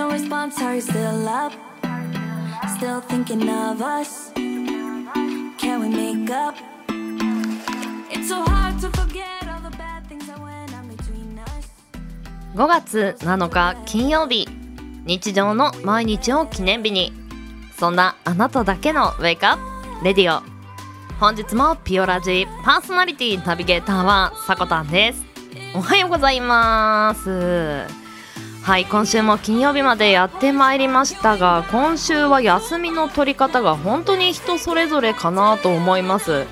no response, are you still up? Still thinking of us? Can we make up? It's so hard to forget all the bad things that went on between us. 5月7日金曜日日常の毎日を記念日にそんなあなただけのウェイクアップレディオ本日もピオラジパーソナリティナビゲーターはさこたんですおはようございますはい今週も金曜日までやってまいりましたが今週は休みの取り方が本当に人それぞれかなと思います。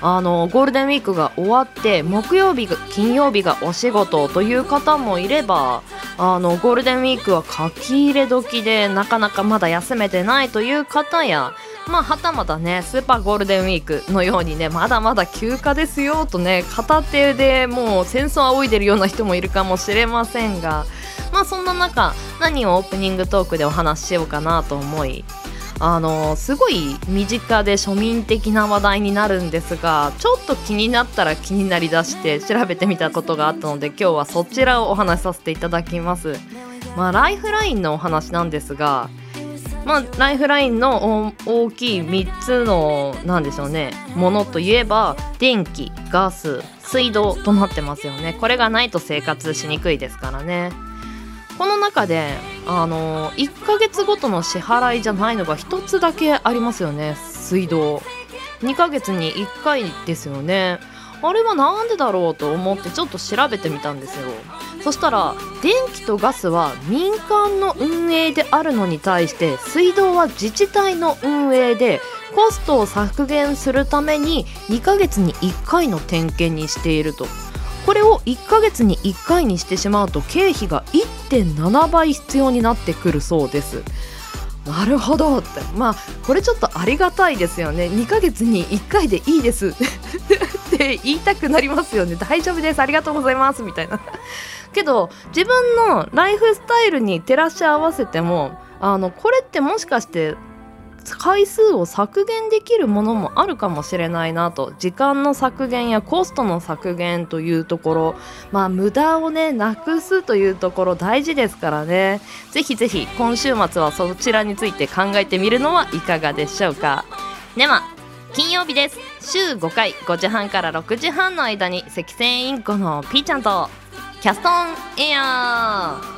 あのゴールデンウィークが終わって木曜日が金曜日がお仕事という方もいればあのゴールデンウィークは書き入れ時でなかなかまだ休めてないという方やまあはたまたねスーパーゴールデンウィークのようにねまだまだ休暇ですよとね片手でもう戦争を仰いでるような人もいるかもしれませんがまあそんな中何をオープニングトークでお話ししようかなと思いあのすごい身近で庶民的な話題になるんですがちょっと気になったら気になりだして調べてみたことがあったので今日はそちらをお話しさせていただきます。まあ、ライフラインのお話なんですが、まあ、ライフラインの大きい3つのなんでしょうねものといえば電気ガス水道となってますよねこれがないと生活しにくいですからねこの中であの1ヶ月ごとの支払いじゃないのが1つだけありますよね水道。2ヶ月に1回ですよね。あれはなんでだろうと思ってちょっと調べてみたんですよ。そしたら電気とガスは民間の運営であるのに対して水道は自治体の運営でコストを削減するために2ヶ月に1回の点検にしていると。これを1ヶ月に1回にしてしまうと経費が1.7倍必要になってくるそうです。なるほど。ってまあこれちょっとありがたいですよね。2ヶ月に1回でいいです。って言いたくなりますよね。大丈夫です。ありがとうございます。みたいな。けど自分のライフスタイルに照らし合わせてもあのこれってもしかして回数を削減できるものもあるかもしれないなと時間の削減やコストの削減というところ。まあ無駄をねなくすというところ大事ですからね。ぜひぜひ今週末はそちらについて考えてみるのはいかがでしょうか。では金曜日です。週5回5時半から6時半の間に赤線インコのピーちゃんとキャストオンエア。ー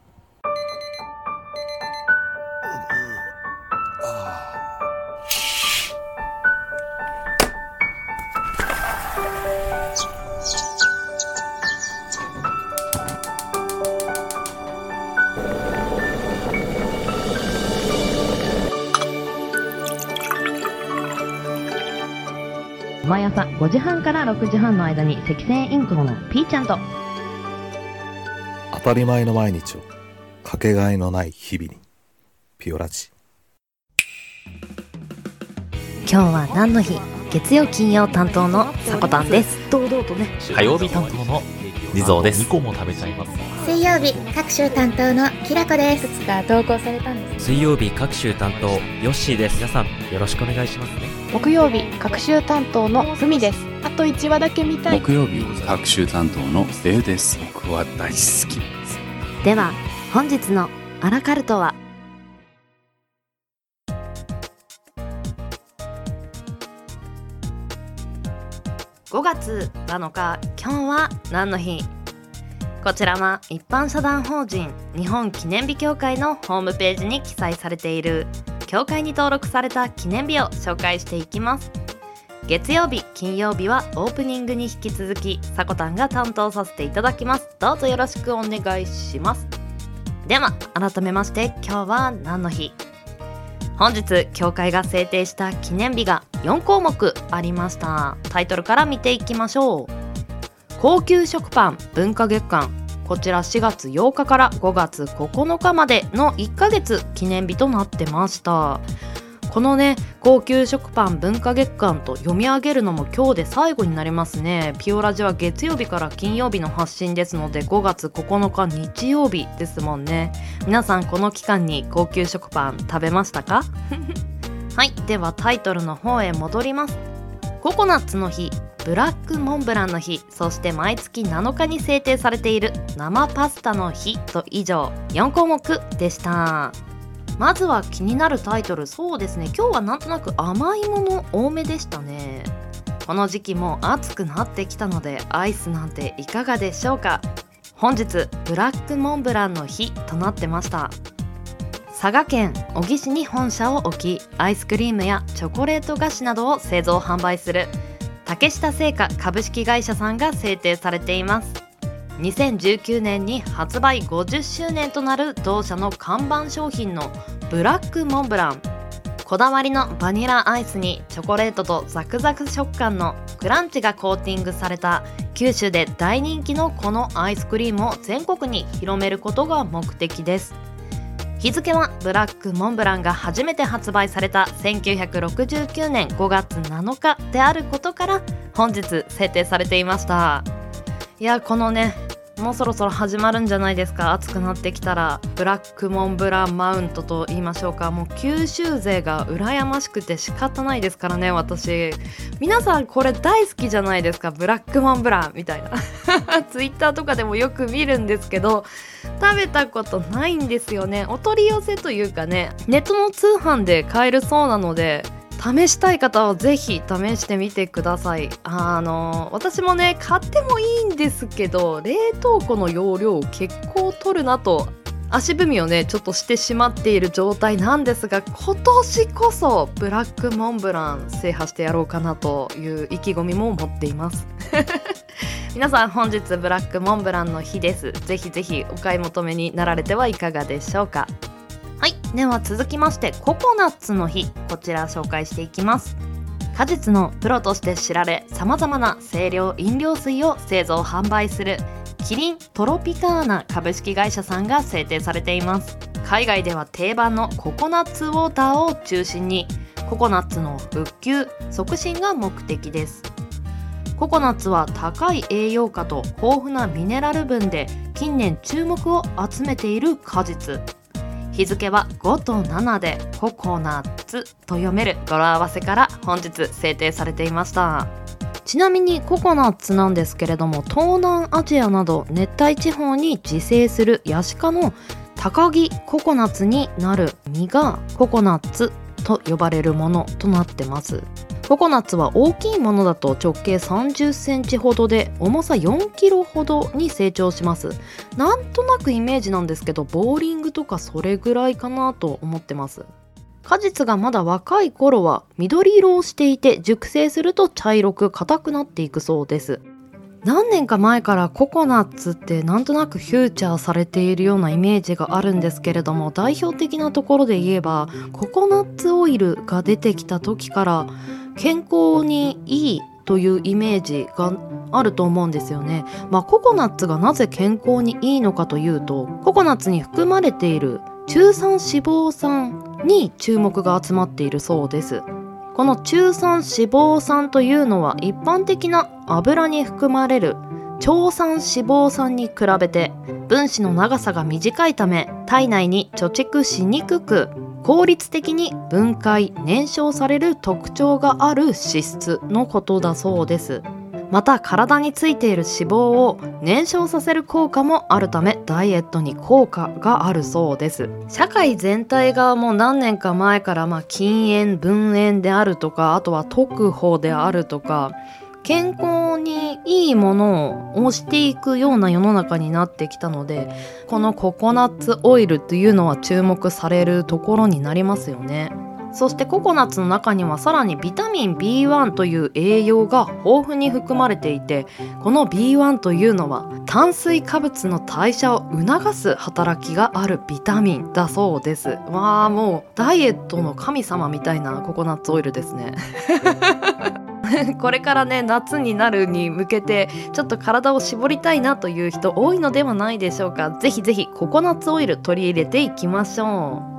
毎朝5時半から6時半の間に赤線インコのピーちゃんと。当たり前の毎日をかけがえのない日々にピオラジ。今日は何の日？月曜金曜担当のさこたんです。堂々とね。火曜日担当の地蔵です。2個も食べちゃいます。水曜日各週担当のきらこです。が投稿されたんです水曜日各週担当ヨッシーです。皆さんよろしくお願いしますね。木曜日各週担当のふみです。あと1話だけ見たい。木曜日各週担当のレイです。僕は大好きでは本日のアラカルトは5月7日今日は何の日？こちらは一般社団法人日本記念日協会のホームページに記載されている。協会に登録された記念日を紹介していきます。月曜日金曜日はオープニングに引き続きさこたんが担当させていただきます。どうぞよろしくお願いします。では改めまして今日は何の日？本日協会が制定した記念日が4項目ありました。タイトルから見ていきましょう。高級食パン文化月間。こちら4月8日から5月9日までの1ヶ月記念日となってました。このね高級食パン文化月間と読み上げるのも今日で最後になりますね。ピオラジは月曜日から金曜日の発信ですので5月9日日曜日ですもんね。皆さんこの期間に高級食パン食べましたか？はいではタイトルの方へ戻ります。ココナッツの日ブラックモンブランの日そして毎月7日に制定されている生パスタの日と以上4項目でした。まずは気になるタイトル。そうですね今日はなんとなく甘いもの多めでしたね。この時期も暑くなってきたのでアイスなんていかがでしょうか。本日ブラックモンブランの日となってました。佐賀県小城市に本社を置きアイスクリームやチョコレート菓子などを製造販売する竹下製菓株式会社さんが制定されています。2019年に発売50周年となる同社の看板商品のブラックモンブラン。こだわりのバニラアイスにチョコレートとザクザク食感のクランチがコーティングされた九州で大人気のこのアイスクリームを全国に広めることが目的です。日付はブラックモンブランが初めて発売された1969年5月7日であることから本日制定されていました。いやこのねもうそろそろ始まるんじゃないですか？暑くなってきたらブラックモンブランマウントと言いましょうか。もう九州勢が羨ましくて仕方ないですからね私。皆さんこれ大好きじゃないですか？ブラックモンブランみたいな。ツイッターとかでもよく見るんですけど食べたことないんですよね。お取り寄せというかねネットの通販で買えるそうなので試したい方はぜひ試してみてください。あの私もね買ってもいいんですけど冷凍庫の容量を結構取るなと足踏みをねちょっとしてしまっている状態なんですが今年こそブラックモンブラン制覇してやろうかなという意気込みも持っています。皆さん本日ブラックモンブランの日です。ぜひぜひお買い求めになられてはいかがでしょうか。はい。では続きましてココナッツの日。こちら紹介していきます。果実のプロとして知られさまざまな清涼飲料水を製造販売するキリントロピカーナ株式会社さんが制定されています。海外では定番のココナッツウォーターを中心にココナッツの復旧促進が目的です。ココナッツは高い栄養価と豊富なミネラル分で近年注目を集めている果実。日付は5と7でココナッツと読める語呂合わせから本日制定されていました。ちなみにココナッツなんですけれども東南アジアなど熱帯地方に自生するヤシ科の高木ココナッツになる実がココナッツと呼ばれるものとなってます。ココナッツは大きいものだと直径30センチほどで重さ4キロほどに成長します。なんとなくイメージなんですけどボーリングとかそれぐらいかなと思ってます。果実がまだ若い頃は緑色をしていて熟成すると茶色く硬くなっていくそうです。何年か前からココナッツってなんとなくフューチャーされているようなイメージがあるんですけれども代表的なところで言えばココナッツオイルが出てきた時から健康にいいというイメージがあると思うんですよね。まあ、ココナッツがなぜ健康にいいのかというとココナッツに含まれている中酸脂肪酸に注目が集まっているそうです。この中酸脂肪酸というのは一般的な油に含まれる超酸脂肪酸に比べて分子の長さが短いため体内に貯蓄しにくく効率的に分解燃焼される特徴がある脂質のことだそうです。また体についている脂肪を燃焼させる効果もあるためダイエットに効果があるそうです。社会全体がもう何年か前からまあ禁煙分煙であるとかあとは特保であるとか健康にいいものを推していくような世の中になってきたのでこのココナッツオイルというのは注目されるところになりますよね。そしてココナッツの中にはさらにビタミン B1 という栄養が豊富に含まれていてこの B1 というのは炭水化物の代謝を促す働きがあるビタミンだそうです。わあもうダイエットの神様みたいなココナッツオイルですね。これからね夏になるに向けてちょっと体を絞りたいなという人多いのではないでしょうか。ぜひぜひココナッツオイル取り入れていきましょう。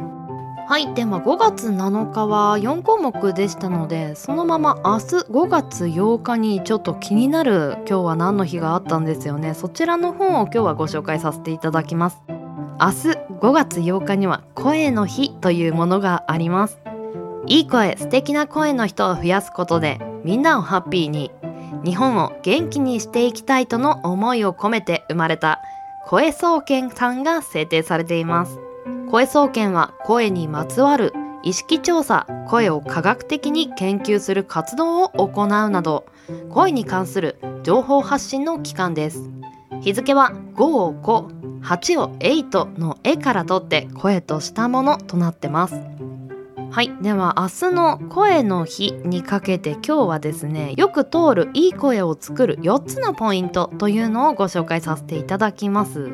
はいでは5月7日は4項目でしたのでそのまま明日5月8日にちょっと気になる今日は何の日があったんですよね。そちらの本を今日はご紹介させていただきます。明日5月8日には声の日というものがあります。いい声素敵な声の人を増やすことでみんなをハッピーに日本を元気にしていきたいとの思いを込めて生まれた声総研さんが制定されています。声総研は声にまつわる意識調査声を科学的に研究する活動を行うなど声に関する情報発信の機関です。日付は5を5 8を8の絵から取って声としたものとなってます。はいでは明日の声の日にかけて今日はですねよく通るいい声を作る4つのポイントというのをご紹介させていただきます。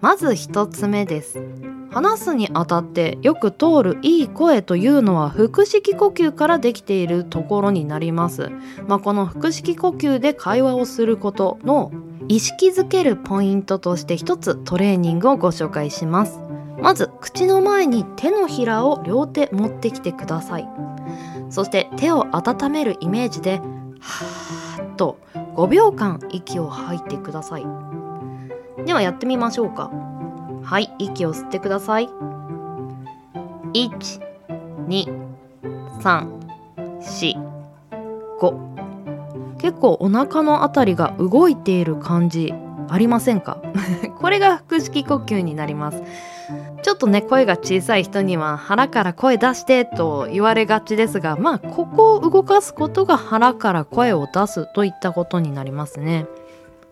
まず1つ目です。話すにあたってよく通るいい声というのは腹式呼吸からできているところになります。まあ、この腹式呼吸で会話をすることの意識づけるポイントとして一つトレーニングをご紹介します。まず口の前に手のひらを両手持ってきてください。そして手を温めるイメージではーっと5秒間息を吐いてください。ではやってみましょうか。はい息を吸ってください。12345結構お腹のあたりが動いている感じありませんか？これが腹式呼吸になります。ちょっとね声が小さい人には腹から声出してと言われがちですがまあここを動かすことが腹から声を出すといったことになりますね。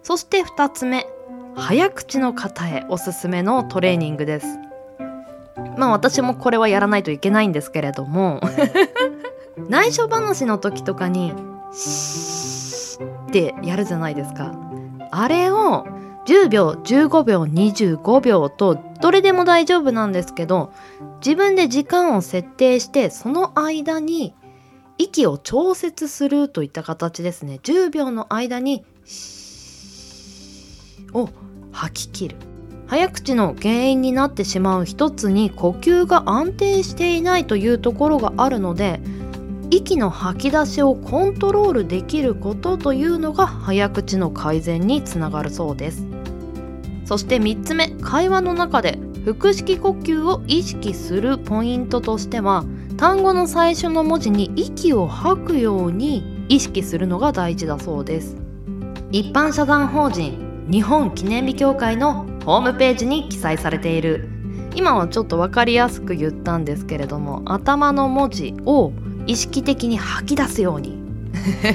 そして2つ目。早口の方へおすすめのトレーニングです。まあ私もこれはやらないといけないんですけれども。内緒話の時とかに「シー」ってやるじゃないですか。あれを10秒15秒25秒とどれでも大丈夫なんですけど自分で時間を設定してその間に息を調節するといった形ですね。10秒の間にを吐き切る。早口の原因になってしまう一つに呼吸が安定していないというところがあるので息の吐き出しをコントロールできることというのが早口の改善につながるそうです。そして3つ目会話の中で腹式呼吸を意識するポイントとしては単語の最初の文字に息を吐くように意識するのが大事だそうです。一般社団法人日本記念日協会のホームページに記載されている。今はちょっと分かりやすく言ったんですけれども頭の文字を意識的に吐き出すように。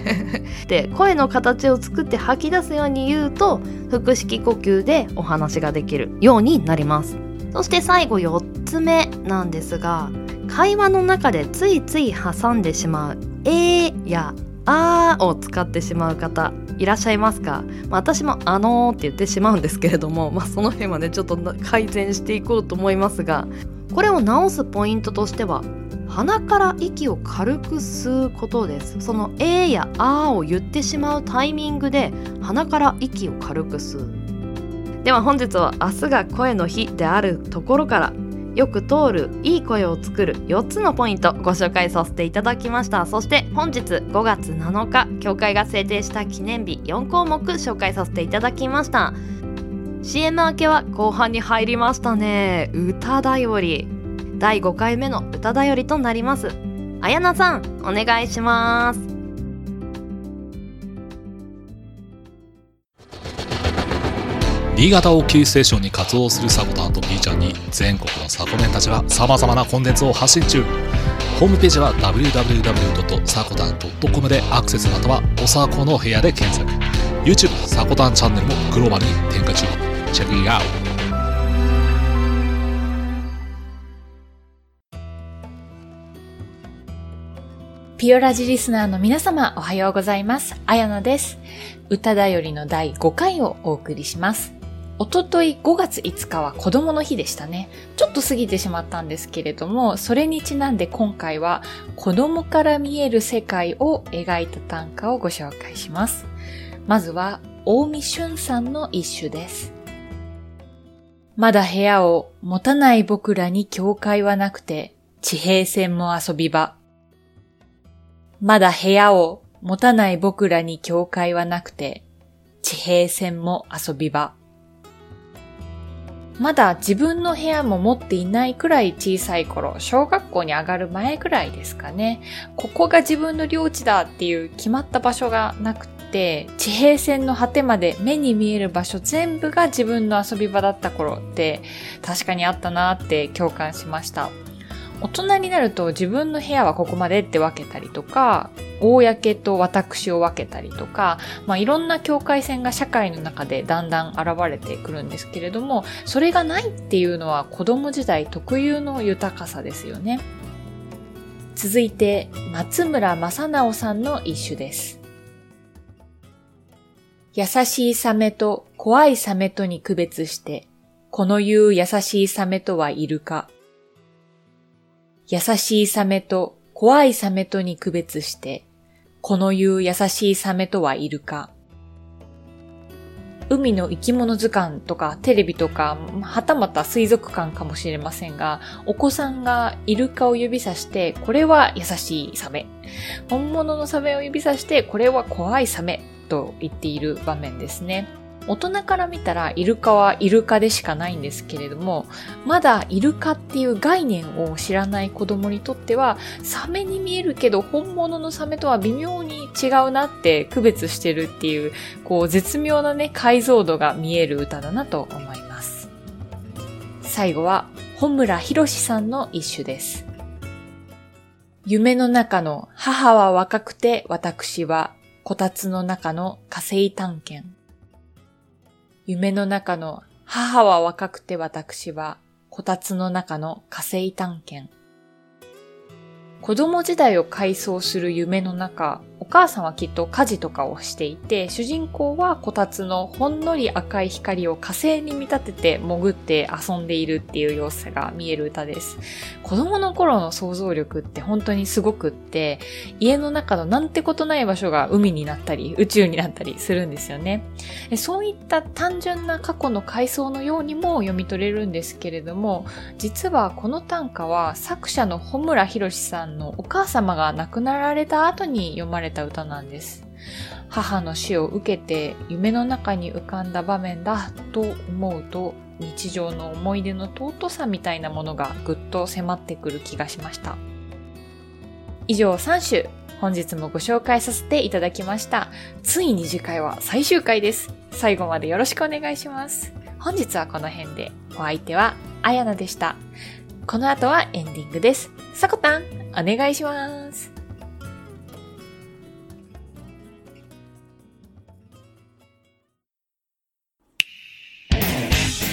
で声の形を作って吐き出すように言うと腹式呼吸でお話ができるようになります。そして最後4つ目なんですが会話の中でついつい挟んでしまう「えー」や「あー」を使ってしまう方。いらっしゃいますか、まあ、私も「あのー」って言ってしまうんですけれども、まあ、その辺はねちょっと改善していこうと思いますがこれを直すポイントとしては鼻から息を軽く吸うことです。その「えー」や「あー」を言ってしまうタイミングで鼻から息を軽く吸う。では本日は明日が声の日であるところからよく通るいい声を作る4つのポイントご紹介させていただきました。そして本日5月7日協会が制定した記念日4項目紹介させていただきました。CM 明けは後半に入りましたね。歌だより。第5回目の歌だよりとなります。あやなさんお願いします。新潟をキーステーションに活動するサコタンと B ちゃんに全国のサコメンたちが様々なコンテンツを発信中ホームページは www.sakotan.com でアクセスまたはおさこの部屋で検索 YouTube サコタンチャンネルもグローバルに展開中チェックイアウトピオラジリスナーの皆様おはようございます。あやなです。歌だよりの第5回をお送りします。おととい5月5日は子供の日でしたね。ちょっと過ぎてしまったんですけれども、それにちなんで今回は子供から見える世界を描いた短歌をご紹介します。まずは、大見俊さんの一首です。まだ部屋を持たない僕らに境界はなくて、地平線も遊び場。まだ部屋を持たない僕らに境界はなくて、地平線も遊び場。まだ自分の部屋も持っていないくらい小さい頃、小学校に上がる前くらいですかね。ここが自分の領地だっていう決まった場所がなくて、地平線の果てまで目に見える場所全部が自分の遊び場だった頃って確かにあったなって共感しました。大人になると自分の部屋はここまでって分けたりとか、公と私を分けたりとか、まあ、いろんな境界線が社会の中でだんだん現れてくるんですけれども、それがないっていうのは子供時代特有の豊かさですよね。続いて、松村正直さんの一首です。優しいサメと怖いサメとに区別して、この言う優しいサメとはいるか。優しいサメと怖いサメとに区別して、この言う優しいサメとはいるか。海の生き物図鑑とかテレビとか、はたまた水族館かもしれませんが、お子さんがイルカを指さして、これは優しいサメ。本物のサメを指さして、これは怖いサメと言っている場面ですね。大人から見たらイルカはイルカでしかないんですけれども、まだイルカっていう概念を知らない子供にとっては、サメに見えるけど本物のサメとは微妙に違うなって区別してるっていう、こう絶妙なね、解像度が見える歌だなと思います。最後は、本村博さんの一首です。夢の中の母は若くて私は、こたつの中の火星探検。夢の中の母は若くて私は、こたつの中の火星探検。子供時代を回想する夢の中、お母さんはきっと家事とかをしていて、主人公はこたつのほんのり赤い光を火星に見立てて潜って遊んでいるっていう様子が見える歌です。子供の頃の想像力って本当にすごくって、家の中のなんてことない場所が海になったり、宇宙になったりするんですよね。そういった単純な過去の回想のようにも読み取れるんですけれども、実はこの短歌は作者の穂村博さんのお母様が亡くなられた後に読まれたた歌なんです。母の死を受けて夢の中に浮かんだ場面だと思うと日常の思い出の尊さみたいなものがぐっと迫ってくる気がしました。以上3首本日もご紹介させていただきました。ついに次回は最終回です。最後までよろしくお願いします。本日はこの辺で、お相手はあやなでした。この後はエンディングです。さこたん、お願いします。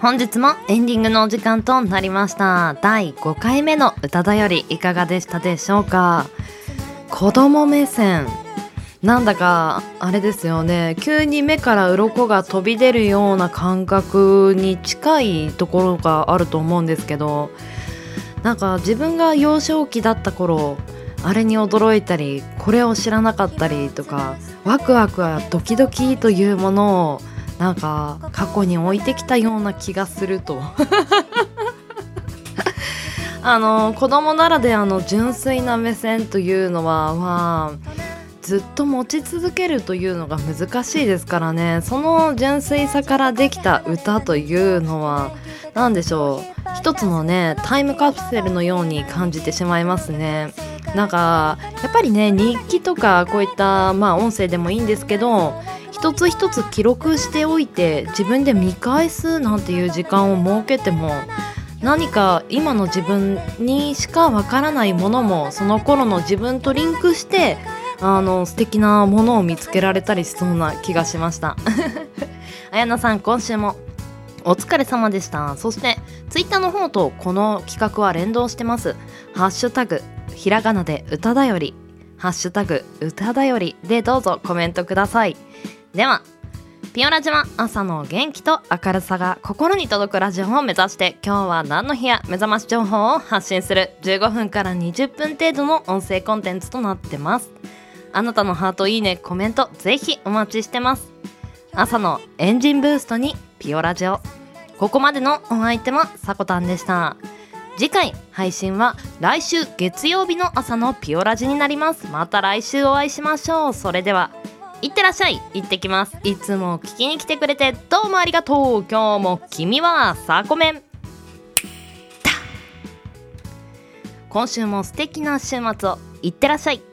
本日もエンディングのお時間となりました。第5回目の歌だよりいかがでしたでしょうか？子供目線。なんだかあれですよね。急に目から鱗が飛び出るような感覚に近いところがあると思うんですけどなんか自分が幼少期だった頃あれに驚いたりこれを知らなかったりとかワクワクはドキドキというものをなんか過去に置いてきたような気がすると。あの子供ならではの純粋な目線というのはまあずっと持ち続けるというのが難しいですからね。その純粋さからできた歌というのは何でしょう。一つのねタイムカプセルのように感じてしまいますね。なんかやっぱりね日記とかこういったまあ音声でもいいんですけど一つ一つ記録しておいて自分で見返すなんていう時間を設けても何か今の自分にしかわからないものもその頃の自分とリンクしてあの素敵なものを見つけられたりしそうな気がしました。あやなさん今週もお疲れ様でした。そしてツイッターの方とこの企画は連動してます。ハッシュタグひらがなで歌だより。ハッシュタグ歌だよりでどうぞコメントください。ではピオラジは朝の元気と明るさが心に届くラジオを目指して今日は何の日や目覚まし情報を発信する15分から20分程度の音声コンテンツとなってます。あなたのハートいいねコメントぜひお待ちしてます。朝のエンジンブーストにピオラジオここまでのお相手はさこたんでした。次回配信は来週月曜日の朝のピオラジになります。また来週お会いしましょう。それでは。いってらっしゃい。行ってきます。いつも聞きに来てくれてどうもありがとう。今日も君はさこめん。今週も素敵な週末を。いってらっしゃい。